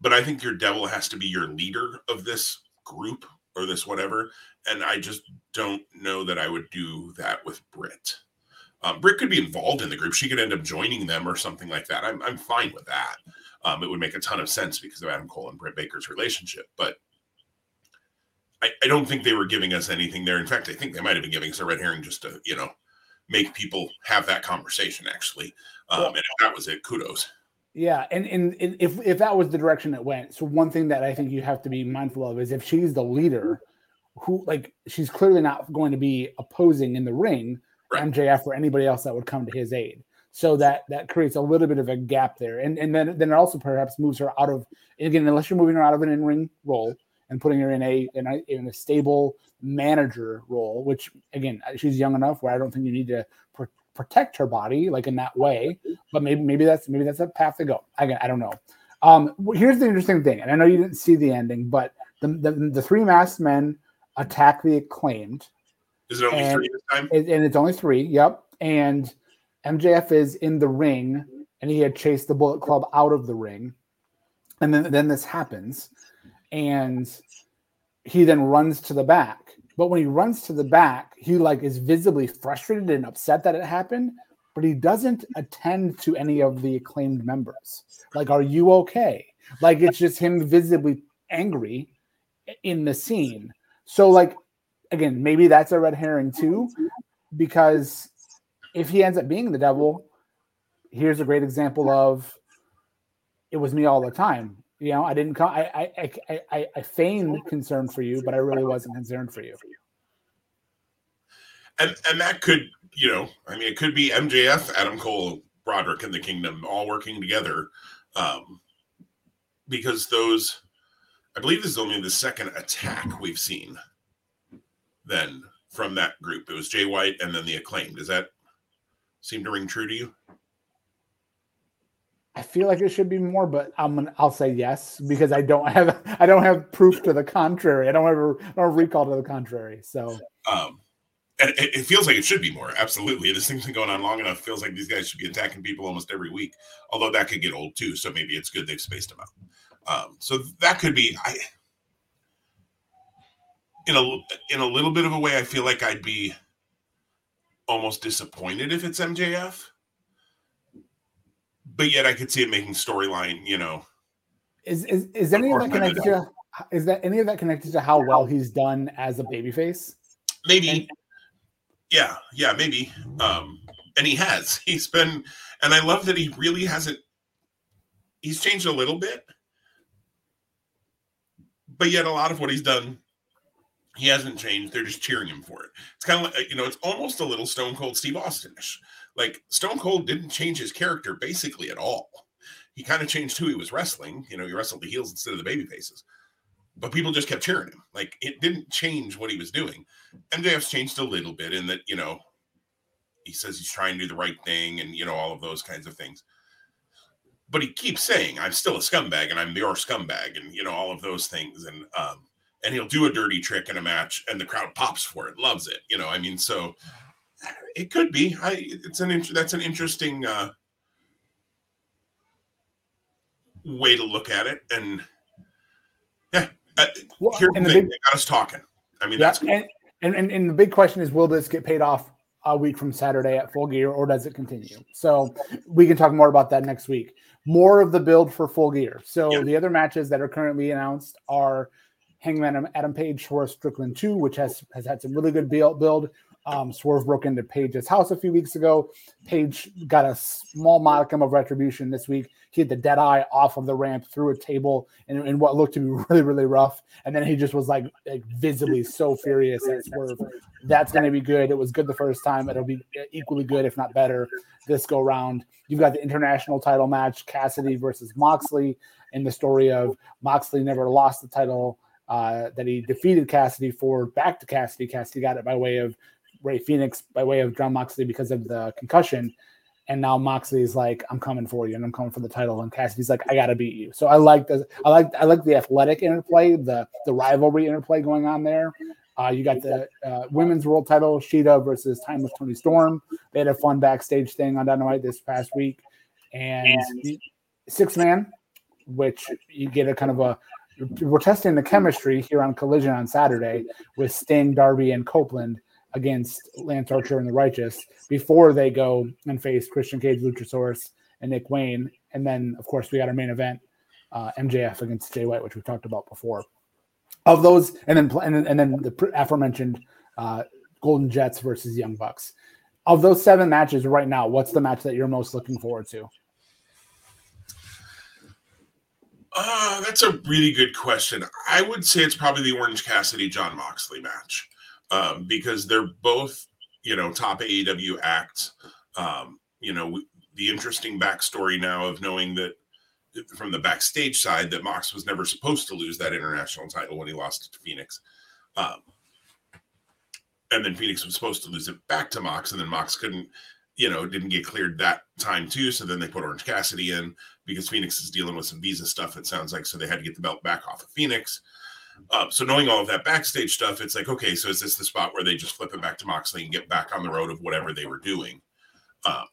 But I think your devil has to be your leader of this group or this whatever. And I just don't know that I would do that with Britt. Um, Britt could be involved in the group. She could end up joining them or something like that. I'm, I'm fine with that. Um, it would make a ton of sense because of Adam Cole and Britt Baker's relationship. But I, I don't think they were giving us anything there. In fact, I think they might have been giving us a red herring just to, you know, make people have that conversation actually. Um, well, and if that was it, kudos. Yeah, and, and if if that was the direction it went, so one thing that I think you have to be mindful of is if she's the leader, who like she's clearly not going to be opposing in the ring right. MJF or anybody else that would come to his aid. So that that creates a little bit of a gap there, and and then then it also perhaps moves her out of again unless you're moving her out of an in ring role and putting her in a, in a in a stable manager role, which again she's young enough where I don't think you need to pr- protect her body like in that way. But maybe maybe that's maybe that's a path to go. Again, I don't know. Um, here's the interesting thing, and I know you didn't see the ending, but the the, the three masked men attack the acclaimed. Is it only and, three this time? and it's only three. Yep, and MJF is in the ring, and he had chased the Bullet Club out of the ring, and then then this happens, and he then runs to the back. But when he runs to the back, he like is visibly frustrated and upset that it happened, but he doesn't attend to any of the acclaimed members. Like, are you okay? Like it's just him visibly angry in the scene. So like again, maybe that's a red herring too, because if he ends up being the devil, here's a great example of it was me all the time. You know, I didn't come. I I I I, I feigned (laughs) concern for you, but I really wasn't concerned for you. And and that could, you know, I mean, it could be MJF, Adam Cole, Roderick, and the Kingdom all working together, um, because those, I believe, this is only the second attack we've seen. Then from that group, it was Jay White and then the acclaimed. Does that seem to ring true to you? I feel like it should be more, but I'm gonna I'll say yes because I don't have I don't have proof to the contrary. I don't have a, recall to the contrary. So um it, it, feels like it should be more. Absolutely. This thing's been going on long enough. Feels like these guys should be attacking people almost every week. Although that could get old too. So maybe it's good they've spaced them out. Um, so that could be I in a in a little bit of a way, I feel like I'd be almost disappointed if it's MJF but yet I could see it making storyline. You know, is is, is any of that connected to? Is that any of that connected to how well he's done as a babyface? Maybe. And, yeah, yeah, maybe. Um, and he has. (laughs) He's been, and I love that he really hasn't. He's changed a little bit, but yet a lot of what he's done he hasn't changed. They're just cheering him for it. It's kind of like, you know, it's almost a little Stone Cold Steve Austinish. Like Stone Cold didn't change his character basically at all. He kind of changed who he was wrestling. You know, he wrestled the heels instead of the baby faces. But people just kept cheering him. Like it didn't change what he was doing. MJF's changed a little bit in that, you know, he says he's trying to do the right thing and, you know, all of those kinds of things. But he keeps saying, I'm still a scumbag and I'm your scumbag and, you know, all of those things. And, um, and he'll do a dirty trick in a match and the crowd pops for it, loves it. You know, I mean, so it could be. I it's an that's an interesting uh, way to look at it, and yeah, uh, well, here's the thing: big, got us talking. I mean, yeah, that's and, and, and and the big question is, will this get paid off a week from Saturday at Full Gear, or does it continue? So we can talk more about that next week. More of the build for Full Gear. So yeah. the other matches that are currently announced are Hangman Adam Page for Strickland 2, which has has had some really good build. Um, Swerve broke into Page's house a few weeks ago. Page got a small modicum of retribution this week. He had the dead eye off of the ramp through a table in, in what looked to be (laughs) really, really rough. And then he just was like, like visibly so furious at Swerve. That's going to be good. It was good the first time. It'll be equally good, if not better, this go round. You've got the international title match Cassidy versus Moxley, and the story of Moxley never lost the title. Uh, that he defeated Cassidy for back to Cassidy. Cassidy got it by way of Rey Fenix by way of Jon Moxley because of the concussion. And now Moxley's like, I'm coming for you and I'm coming for the title. And Cassidy's like, I gotta beat you. So I like the I like I like the athletic interplay, the the rivalry interplay going on there. Uh, you got the uh, women's world title, Shida versus Timeless Toni Storm. They had a fun backstage thing on Dynamite this past week, and six man, which you get a kind of a. We're testing the chemistry here on Collision on Saturday with Sting, Darby, and Copeland against Lance Archer and the Righteous before they go and face Christian Cage, Luchasaurus, and Nick Wayne. And then, of course, we got our main event, uh, MJF against Jay White, which we've talked about before. Of those, and then and then, and then the aforementioned uh, Golden Jets versus Young Bucks. Of those seven matches right now, what's the match that you're most looking forward to? Uh, that's a really good question. I would say it's probably the Orange Cassidy Jon Moxley match um, because they're both, you know, top AEW acts. Um, you know, the interesting backstory now of knowing that from the backstage side that Mox was never supposed to lose that international title when he lost it to Fenix. Um, and then Fenix was supposed to lose it back to Mox, and then Mox couldn't, you know, didn't get cleared that time too. So then they put Orange Cassidy in because Fenix is dealing with some visa stuff. It sounds like so they had to get the belt back off of Fenix. Uh, so knowing all of that backstage stuff, it's like okay, so is this the spot where they just flip it back to Moxley and get back on the road of whatever they were doing? Um,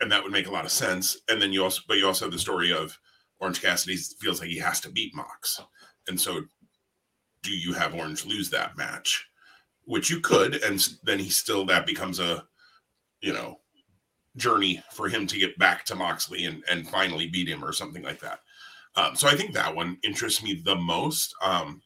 and that would make a lot of sense. And then you also, but you also have the story of Orange Cassidy feels like he has to beat Mox, and so do you have Orange lose that match? Which you could, and then he still that becomes a, you know, journey for him to get back to Moxley and and finally beat him or something like that. Um, so I think that one interests me the most. Um,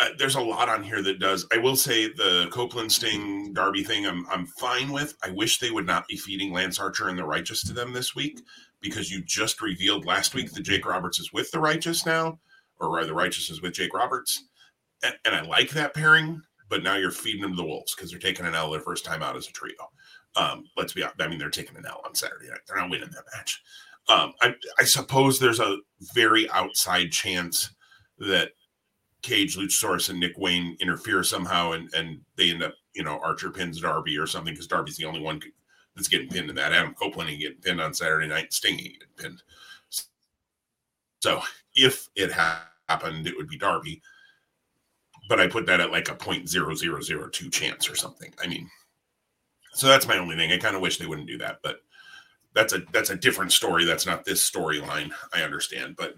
uh, there's a lot on here that does. I will say the Copeland Sting Darby thing. I'm I'm fine with. I wish they would not be feeding Lance Archer and the Righteous to them this week because you just revealed last week that Jake Roberts is with the Righteous now, or the Righteous is with Jake Roberts, and, and I like that pairing. But now you're feeding them to the wolves because they're taking an L their first time out as a trio. Um, let's be honest. I mean, they're taking an L on Saturday night. They're not winning that match. Um, I, I suppose there's a very outside chance that Cage, Luchasaurus, and Nick Wayne interfere somehow, and and they end up, you know, Archer pins Darby or something because Darby's the only one that's getting pinned in that. Adam Copeland getting pinned on Saturday night. Sting getting pinned. So if it happened, it would be Darby. But I put that at like a point zero zero zero two chance or something. I mean, so that's my only thing. I kind of wish they wouldn't do that, but that's a that's a different story. That's not this storyline. I understand, but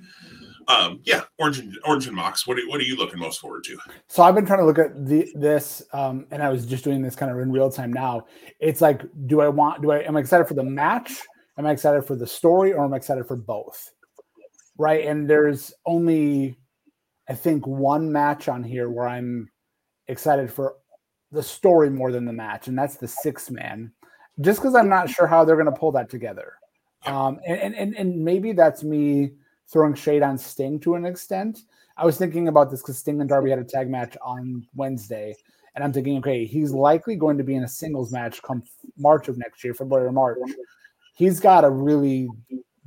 um, yeah, Orange and Mox. What are, what are you looking most forward to? So I've been trying to look at the this, um, and I was just doing this kind of in real time now. It's like, do I want? Do I am I excited for the match? Am I excited for the story, or am I excited for both? Right, and there's only, I think, one match on here where I'm excited for the story more than the match, and that's the six man just because I'm not sure how they're going to pull that together. Um, and, and, and maybe that's me throwing shade on Sting to an extent. I was thinking about this because Sting and Darby had a tag match on Wednesday, and I'm thinking, okay, he's likely going to be in a singles match come March of next year, February or March. He's got to really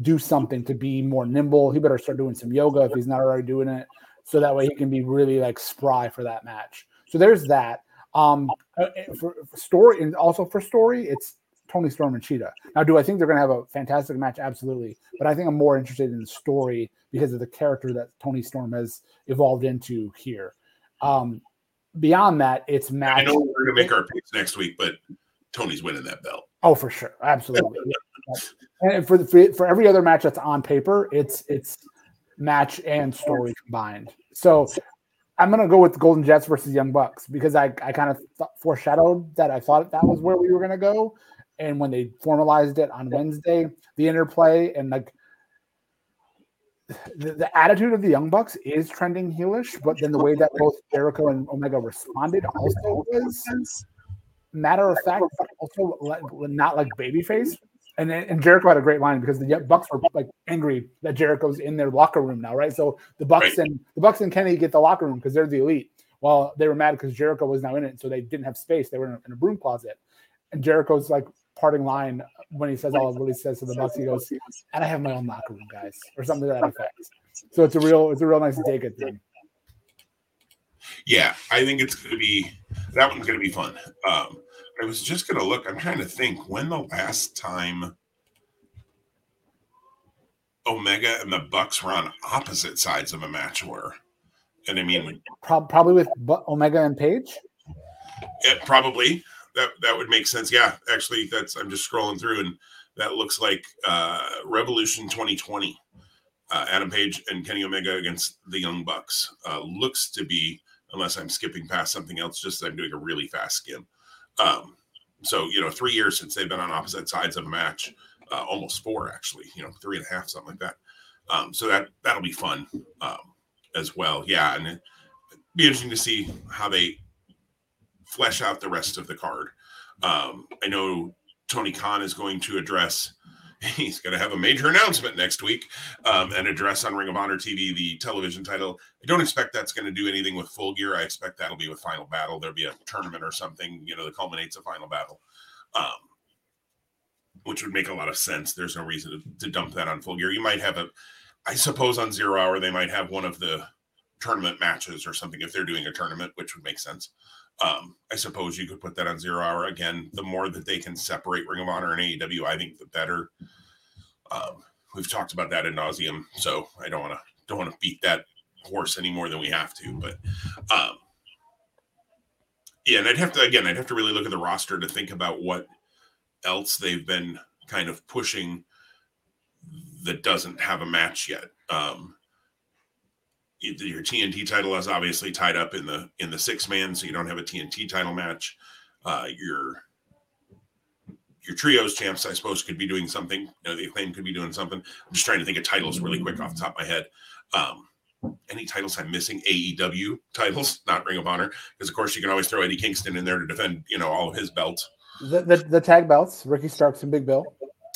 do something to be more nimble. He better start doing some yoga if he's not already doing it, so that way he can be really like spry for that match. So there's that. Um, uh, for, for story and also for story, it's Toni Storm and Shida. Now, do I think they're going to have a fantastic match? Absolutely. But I think I'm more interested in the story because of the character that Toni Storm has evolved into here. Um, beyond that, it's match. I know we're going to make our picks next week, but Toni's winning that belt. Oh, for sure, absolutely. and for, the, for for every other match that's on paper, it's it's match and story combined. So I'm gonna go with the Golden Jets versus Young Bucks because I, I kind of th- foreshadowed that I thought that was where we were gonna go, and when they formalized it on Wednesday, the interplay and like the, the attitude of the Young Bucks is trending heelish, but then the way that both Jericho and Omega responded also was matter of fact, also not like babyface. And and Jericho had a great line because the Bucks were like angry that Jericho's in their locker room now, right? So the Bucks right. and the Bucks and Kenny get the locker room because they're the elite. Well, they were mad because Jericho was now in it, so they didn't have space. They were in a, in a broom closet, and Jericho's like parting line when he says all of what he says to the Bucks. He goes, "And I have my own locker room, guys," or something to that effect. So it's a real, it's a real nice dig at them. Yeah, I think it's going to be that one's going to be fun. Um, I was just going to look. I'm trying to think when the last time Omega and the Bucks were on opposite sides of a match were. And I mean, probably with Omega and Page. Yeah, probably that that would make sense. Yeah, actually, that's I'm just scrolling through, and that looks like uh, Revolution 2020. Uh, Adam Page and Kenny Omega against the Young Bucks uh, looks to be, unless I'm skipping past something else, just I'm doing a really fast skim. Um, so you know, three years since they've been on opposite sides of a match, uh, almost four actually. You know, three and a half, something like that. Um, so that that'll be fun um, as well. Yeah, and be interesting to see how they flesh out the rest of the card. Um, I know Tony Khan is going to address (laughs) he's going to have a major announcement next week um, and address on Ring of Honor TV the television title. I don't expect that's going to do anything with Full Gear. I expect that'll be with Final Battle. There'll be a tournament or something, you know, that culminates a Final Battle. Um, which would make a lot of sense. There's no reason to, to dump that on full gear. You might have a, I suppose, on zero hour they might have one of the tournament matches or something if they're doing a tournament, which would make sense. Um, I suppose you could put that on zero hour again. The more that they can separate Ring of Honor and AEW, I think the better. Um, we've talked about that in nauseum, so I don't want to don't want to beat that horse any more than we have to. But um, yeah, and I'd have to again, I'd have to really look at the roster to think about what else they've been kind of pushing that doesn't have a match yet. Um, your TNT title is obviously tied up in the in the six man, so you don't have a TNT title match. Uh, your your trios champs, I suppose, could be doing something. You know, the acclaim could be doing something. I'm just trying to think of titles really quick off the top of my head. Um, any titles I'm missing? AEW titles, (laughs) not Ring of Honor, because of course you can always throw Eddie Kingston in there to defend, you know, all of his belts. The the, the tag belts, Ricky Starks and Big Bill.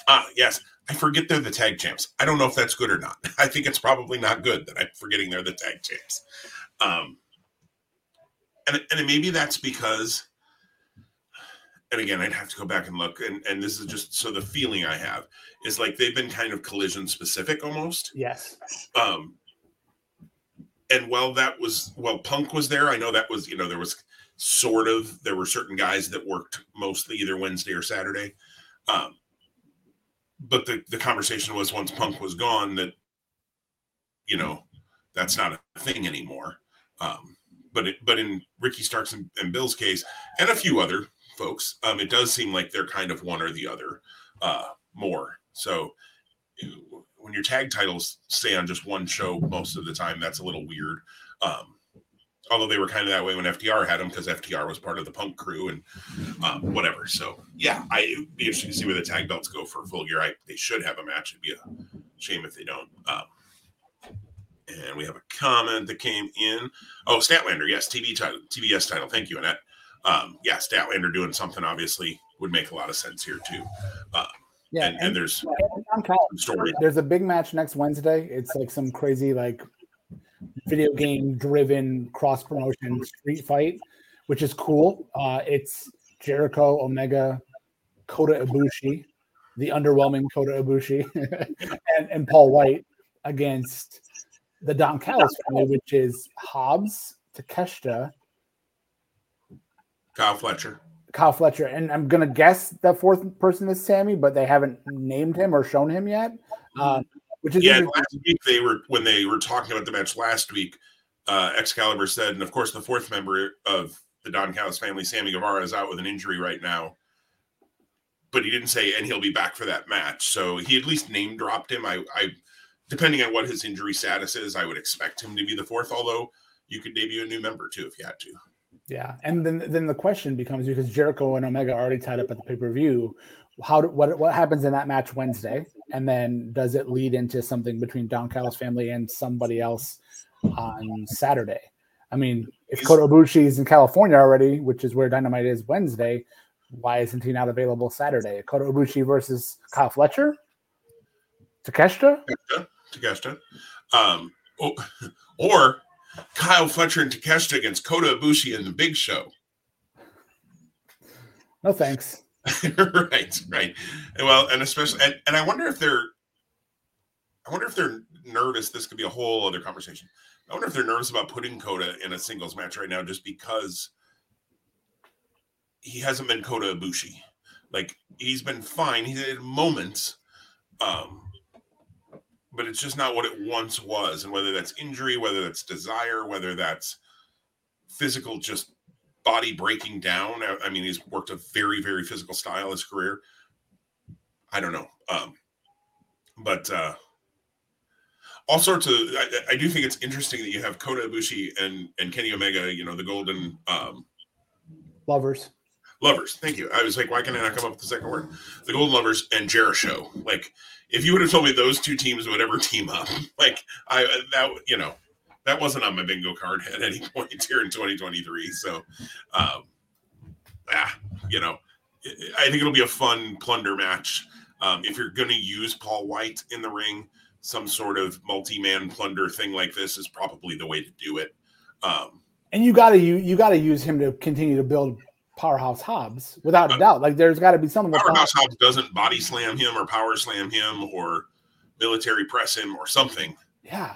Ah, yes. I forget they're the tag champs. I don't know if that's good or not. (laughs) I think it's probably not good that I'm forgetting they're the tag champs. Um, and, and maybe that's because, and again, I'd have to go back and look. And, and this is just so the feeling I have is like they've been kind of collision specific almost. Yes. Um, and while that was, while Punk was there, I know that was, you know, there was sort of, there were certain guys that worked mostly either Wednesday or Saturday. Um, but the, the conversation was once Punk was gone that, you know, that's not a thing anymore. Um, but it, but in Ricky Starks and, and, Bill's case, and a few other folks, um, it does seem like they're kind of one or the other uh, more. So when your tag titles stay on just one show most of the time, that's a little weird. Um, although they were kind of that way when FTR had them because FTR was part of the Punk crew and um, whatever. So yeah, I it'd be interesting to see where the tag belts go for full gear. I they should have a match. It'd be a shame if they don't. Um, and we have a comment that came in. Oh, Statlander, yes, TV title, TBS title. Thank you, Annette. Um, yeah, Statlander doing something obviously would make a lot of sense here too. Uh, yeah, and, and, and there's story. There's a big match next Wednesday. It's like some crazy like video game driven cross promotion street fight, which is cool. Uh, it's Jericho, Omega, Kota Ibushi, the underwhelming Kota Ibushi, (laughs) and, and Paul White against the Don Callis family, which is Hobbs, Takeshita, Kyle Fletcher. Kyle Fletcher, and I'm gonna guess the fourth person is Sammy, but they haven't named him or shown him yet. Uh, which is yeah. Last week they were when they were talking about the match last week. Uh, Excalibur said, and of course the fourth member of the Don Callis family, Sammy Guevara, is out with an injury right now. But he didn't say, and he'll be back for that match. So he at least name dropped him. I, I, depending on what his injury status is, I would expect him to be the fourth. Although you could debut a new member too if you had to. Yeah, and then then the question becomes because Jericho and Omega are already tied up at the pay per view how do, what what happens in that match Wednesday, and then does it lead into something between Don Callis family and somebody else on Saturday? I mean, if Kota Ibushi is in California already, which is where Dynamite is Wednesday, why isn't he not available Saturday? Kota Ibushi versus Kyle Fletcher, Takeshita, Takeshita, um, or, (laughs) or Kyle Fletcher and Takeshita against Kota Ibushi in the Big Show. No thanks. (laughs) right, right. Well, and especially, and, and I wonder if they're, I wonder if they're nervous. This could be a whole other conversation. I wonder if they're nervous about putting Kota in a singles match right now, just because he hasn't been Kota Ibushi. Like he's been fine. He's had moments, um, but it's just not what it once was. And whether that's injury, whether that's desire, whether that's physical, just body breaking down. I mean, he's worked a very, very physical style his career. I don't know. Um, but uh, all sorts of, I, I, do think it's interesting that you have Kota Ibushi and, and Kenny Omega, you know, the golden um, lovers. Lovers. Thank you. I was like, why can I not come up with the second word? The Golden Lovers and Jericho. Like, if you would have told me those two teams would ever (laughs) team up, like I that you know, that wasn't on my bingo card at any (laughs) point here in 2023. So, um, yeah, you know, I think it'll be a fun plunder match. Um, if you're going to use Paul White in the ring, some sort of multi-man plunder thing like this is probably the way to do it. Um, and you got to you you got to use him to continue to build Powerhouse Hobbs without a doubt. Like there's got to be something. Powerhouse Hobbs doesn't body slam him or power slam him or military press him or something. Yeah.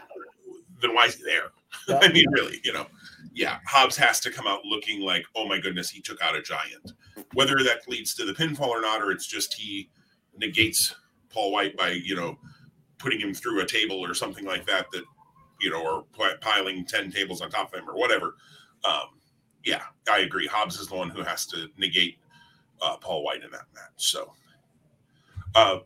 Then why is he there? (laughs) Yeah. I mean, really, you know, yeah, Hobbs has to come out looking like, oh my goodness, he took out a giant. Whether that leads to the pinfall or not, or it's just he negates Paul White by, you know, putting him through a table or something like that, that, you know, or piling 10 tables on top of him or whatever. Um, yeah, I agree. Hobbs is the one who has to negate uh, Paul White in that match. So, uh,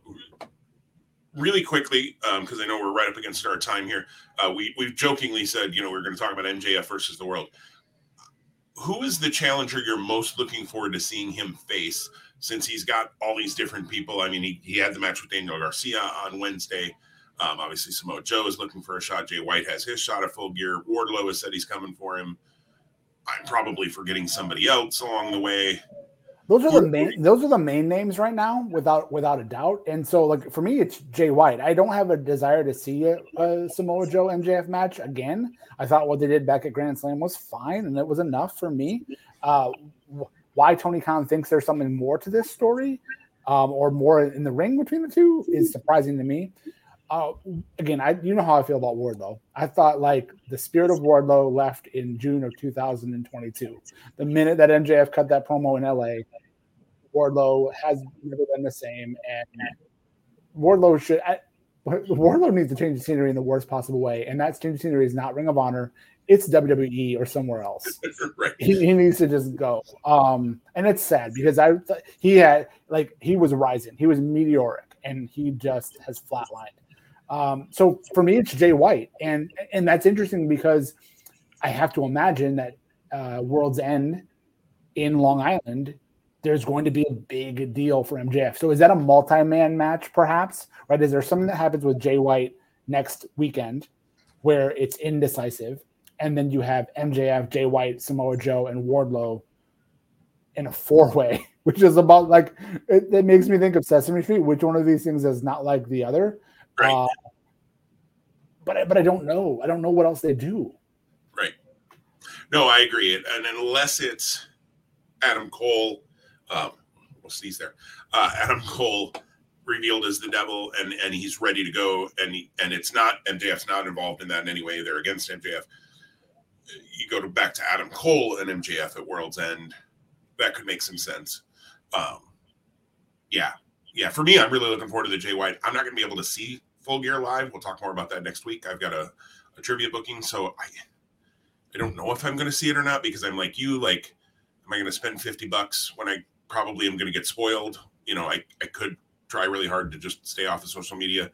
really quickly, because um, I know we're right up against our time here, uh, we we've jokingly said, you know, we're going to talk about MJF versus the world. Who is the challenger you're most looking forward to seeing him face? Since he's got all these different people. I mean, he, he had the match with Daniel Garcia on Wednesday. Um, obviously, Samoa Joe is looking for a shot. Jay White has his shot at full gear. Wardlow has said he's coming for him. I'm probably forgetting somebody else along the way. Those are the main. Those are the main names right now, without without a doubt. And so, like for me, it's Jay White. I don't have a desire to see a, a, Samoa Joe MJF match again. I thought what they did back at Grand Slam was fine, and it was enough for me. Uh, why Tony Khan thinks there's something more to this story, um, or more in the ring between the two, is surprising to me. Uh, again, I you know how I feel about Wardlow. I thought like the spirit of Wardlow left in June of 2022. The minute that MJF cut that promo in LA, Wardlow has never been the same, and Wardlow should. I, Wardlow needs to change the scenery in the worst possible way, and that change scenery is not Ring of Honor. It's WWE or somewhere else. (laughs) right. he, he, needs to just go. Um, and it's sad because I he had like he was rising, he was meteoric, and he just has flatlined. Um, so for me, it's Jay White, and and that's interesting because I have to imagine that uh, World's End in Long Island there's going to be a big deal for MJF. So is that a multi-man match, perhaps? Right? Is there something that happens with Jay White next weekend where it's indecisive, and then you have MJF, Jay White, Samoa Joe, and Wardlow in a four-way, (laughs) which is about like it, it makes me think of Sesame Street. Which one of these things is not like the other? Right. Uh, but I, but I don't know. I don't know what else they do. Right. No, I agree. And unless it's Adam Cole um, we'll sneeze there. Uh, Adam Cole revealed as the devil, and and he's ready to go, and and it's not MJF's not involved in that in any way. They're against MJF. You go to back to Adam Cole and MJF at World's End. That could make some sense. Um, yeah, yeah. For me, I'm really looking forward to the Jay White. I'm not going to be able to see Full Gear live. We'll talk more about that next week. I've got a, a trivia booking, so I I don't know if I'm going to see it or not because I'm like you. Like, am I going to spend 50 bucks when I probably am going to get spoiled. You know, I, I could try really hard to just stay off of social media.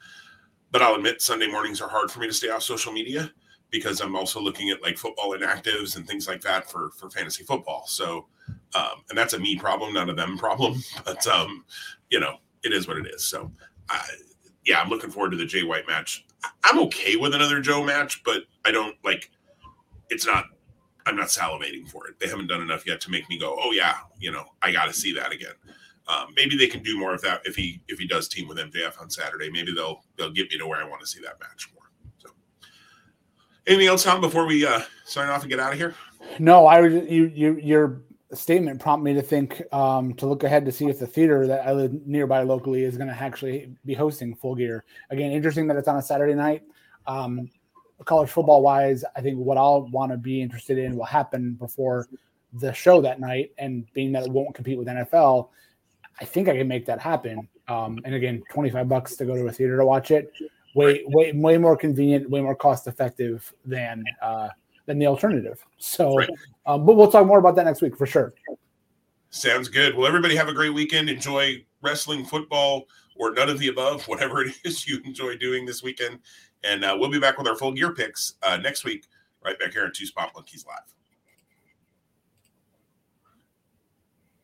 But I'll admit Sunday mornings are hard for me to stay off social media because I'm also looking at like football inactives and things like that for for fantasy football. So, um, and that's a me problem, not a them (laughs) problem. But um, you know, it is what it is. So, I, yeah, I'm looking forward to the Jay White match. I'm okay with another Joe match, but I don't like. It's not I'm not salivating for it. They haven't done enough yet to make me go, oh yeah, you know, I got to see that again. Um, maybe they can do more of that if he if he does team with MJF on Saturday. Maybe they'll they'll get me to where I want to see that match more. So, anything else, Tom, before we uh, sign off and get out of here? No, I you you your statement prompted me to think um, to look ahead to see if the theater that I live nearby locally is going to actually be hosting Full Gear again. Interesting that it's on a Saturday night. Um, college football wise, I think what I'll want to be interested in will happen before the show that night. And being that it won't compete with NFL, I think I can make that happen. Um, and again, 25 bucks to go to a theater to watch it. Way, way, way more convenient, way more cost effective than, uh, than the alternative. So, right. um, but we'll talk more about that next week for sure. Sounds good. Well, everybody have a great weekend. Enjoy wrestling, football, or none of the above, (laughs) whatever it is you enjoy doing this weekend. And uh, we'll be back with our full gear picks uh, next week, right back here on Two Spot Monkeys Live.